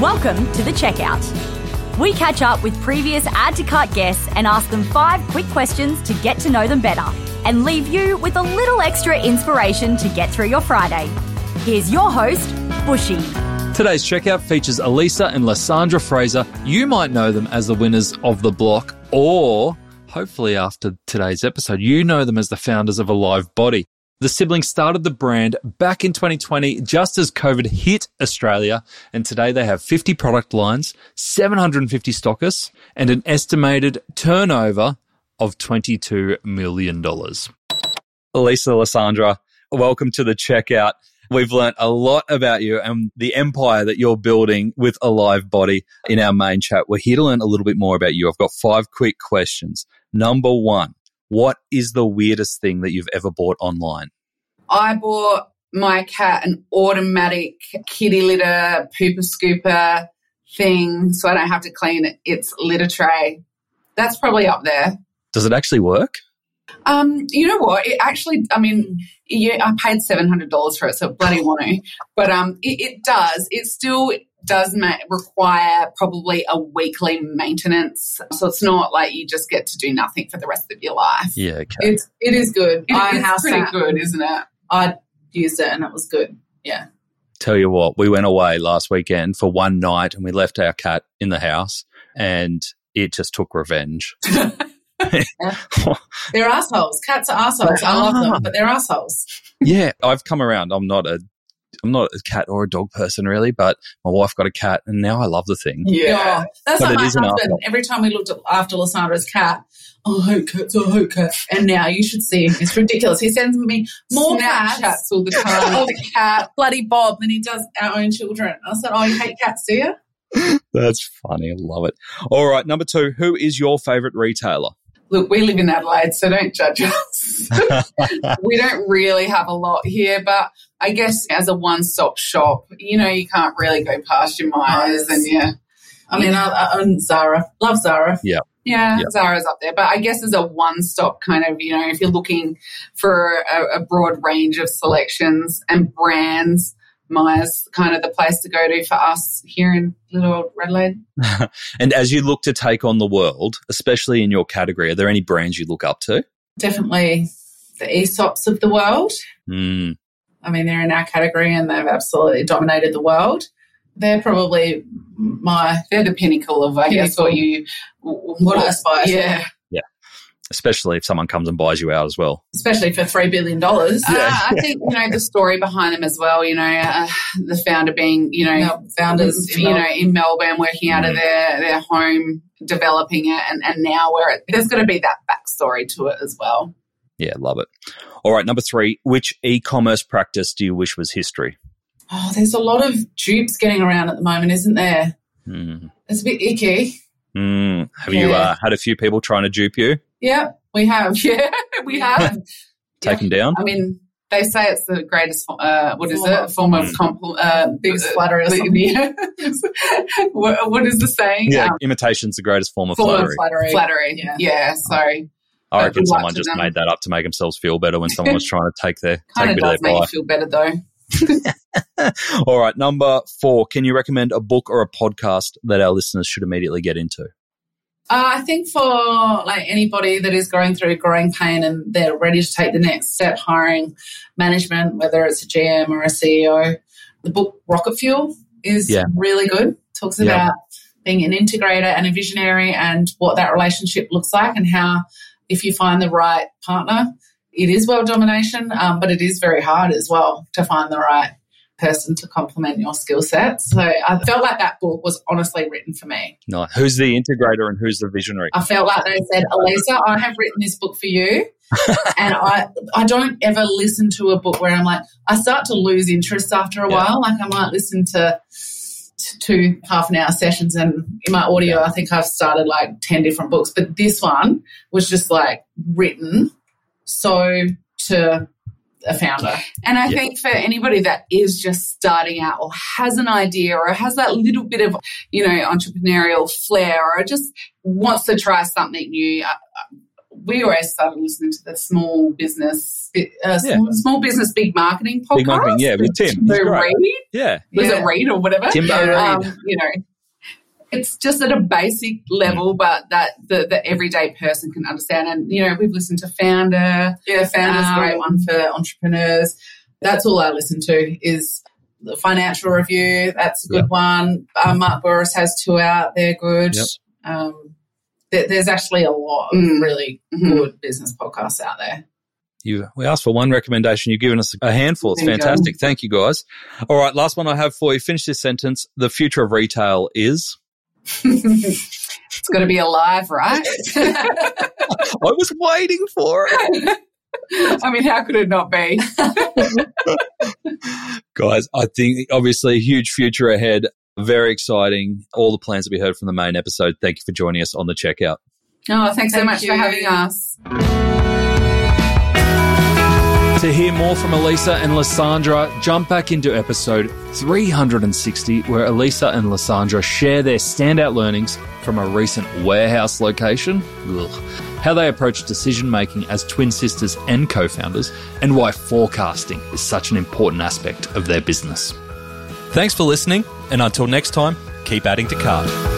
Welcome to the checkout. We catch up with previous add to cart guests and ask them five quick questions to get to know them better and leave you with a little extra inspiration to get through your Friday. Here's your host, Bushy. Today's checkout features Alisa and Lysandra Fraser. You might know them as the winners of the block, or hopefully after today's episode, you know them as the founders of Alive Body. The siblings started the brand back in 2020, just as COVID hit Australia. And today they have 50 product lines, 750 stockists, and an estimated turnover of $22 million. Alisa Lysandra, welcome to the checkout. We've learnt a lot about you and the empire that you're building with Alive Body in our main chat. We're here to learn a little bit more about you. I've got five quick questions. Number one, what is the weirdest thing that you've ever bought online? I bought my cat an automatic kitty litter pooper scooper thing so I don't have to clean its litter tray. That's probably up there. Does it actually work? Um, you know what? It actually, I mean, yeah, I paid seven hundred dollars for it, so bloody want to. But um, it, it does. It still does ma- require probably a weekly maintenance. So it's not like you just get to do nothing for the rest of your life. Yeah, okay. It's it is good. It- I it's house pretty sat. good, isn't it? I used it and it was good. Yeah. Tell you what, we went away last weekend for one night and we left our cat in the house and it just took revenge. They're assholes. Cats are assholes. I love them, but they're assholes. yeah, I've come around. I'm not a I'm not a cat or a dog person really, but my wife got a cat and now I love the thing. Yeah. That's But like my husband. Every time we looked at, after Lysandra's cat, oh, I hate cats, I hate cats. And now you should see him. It's ridiculous. He sends me more Snapchats cats. all the time. Oh, the cat, bloody Bob, than he does our own children. I said, oh, you hate cats, do you? That's funny. I love it. All right, number 2, who is your favorite retailer? Look, we live in Adelaide, so don't judge us. we don't really have a lot here, but I guess as a one-stop shop, you know, you can't really go past your Myers Myers. and yeah, I mean, I, I own Zara. Love Zara. yeah, Yeah. Zara's up there. But I guess as a one-stop kind of, you know, if you're looking for a, a broad range of selections and brands, Myers kind of the place to go to for us here in little old Adelaide. and as you look to take on the world, especially in your category, are there any brands you look up to? Definitely the Aesops of the world. Mm, I mean, they're in our category and they've absolutely dominated the world. They're probably my They're the pinnacle of, I guess, what you what I aspire to. Yeah. Yeah. Especially if someone comes and buys you out as well. especially for three billion dollars. Uh, I think you know the story behind them as well. You know, uh, the founder being you know Our founders, in you know in Melbourne, working out of their their home, developing it, and and now where it, there's got to be that backstory to it as well. Yeah, love it. All right, number 3, which e-commerce practice do you wish was history? Oh, there's a lot of dupes getting around at the moment, isn't there? Mm. It's a bit icky. Mm. Have you uh, had a few people trying to dupe you? Yeah, we have. Yeah, we have. Take them down? I mean, they say it's the greatest. Uh, what is Form it? of- Form of compl- uh, Biggest flattery or something. What, what is the saying? Yeah, Um, imitation's the greatest form of form flattery. of Flattery. flattery. Yeah. Yeah. So I reckon someone just them. made that up to make themselves feel better when someone was trying to take their take of bit does their make you feel better though. All right, number four. Can you recommend a book or a podcast that our listeners should immediately get into? Uh, I think for like anybody that is going through growing pain and they're ready to take the next step, hiring management, whether it's a GM or a CEO, the book Rocket Fuel is Yeah. really good. Talks Yeah. about being an integrator and a visionary and what that relationship looks like and how if you find the right partner, it is world domination, um, but it is very hard as well to find the right person to complement your skill set. So I felt like that book was honestly written for me. No. Who's the integrator and who's the visionary? I felt like they said, Alisa, I have written this book for you. and I I don't ever listen to a book where I'm like, I start to lose interest after a Yeah. while. Like I might listen to two half an hour sessions and in my audio I think I've started like 10 different books. But this one was just like written so to a founder. And I Yeah. think for anybody that is just starting out or has an idea or has that little bit of, you know, entrepreneurial flair or just wants to try something new, we always started listening to the small business, uh, Yeah. small, small business, big marketing podcast. Big marketing, yeah, with Tim. He's So. Reid, Yeah. was Yeah. it Reid or whatever? Timbo Um, Reid. you know, it's just at a basic level, but that the, the everyday person can understand. And you know, we've listened to Founder. Yeah, Founder's a Um, great one for entrepreneurs. That's all I listen to is the financial review. That's a good Yeah. one. Uh, Mark Bouris has two out. They're good. Yep. Um, there, there's actually a lot of Mm. really Mhm. good business podcasts out there. You, we asked for one recommendation. You've given us a handful. It's There you go. fantastic. Thank you, guys. All right, last one I have for you. Finish this sentence. The future of retail is. it's got to be alive, right? I was waiting for it. I mean, how could it not be? guys, I think obviously a huge future ahead. Very exciting. All the plans that we heard from the main episode. Thank you for joining us on the checkout. Oh, thanks so much you. for having us. To hear more from Alisa and Lysandra, jump back into episode 360, where Alisa and Lysandra share their standout learnings from a recent warehouse location, Ugh. how they approach decision making as twin sisters and co founders, and why forecasting is such an important aspect of their business. Thanks for listening, and until next time, keep adding to cart.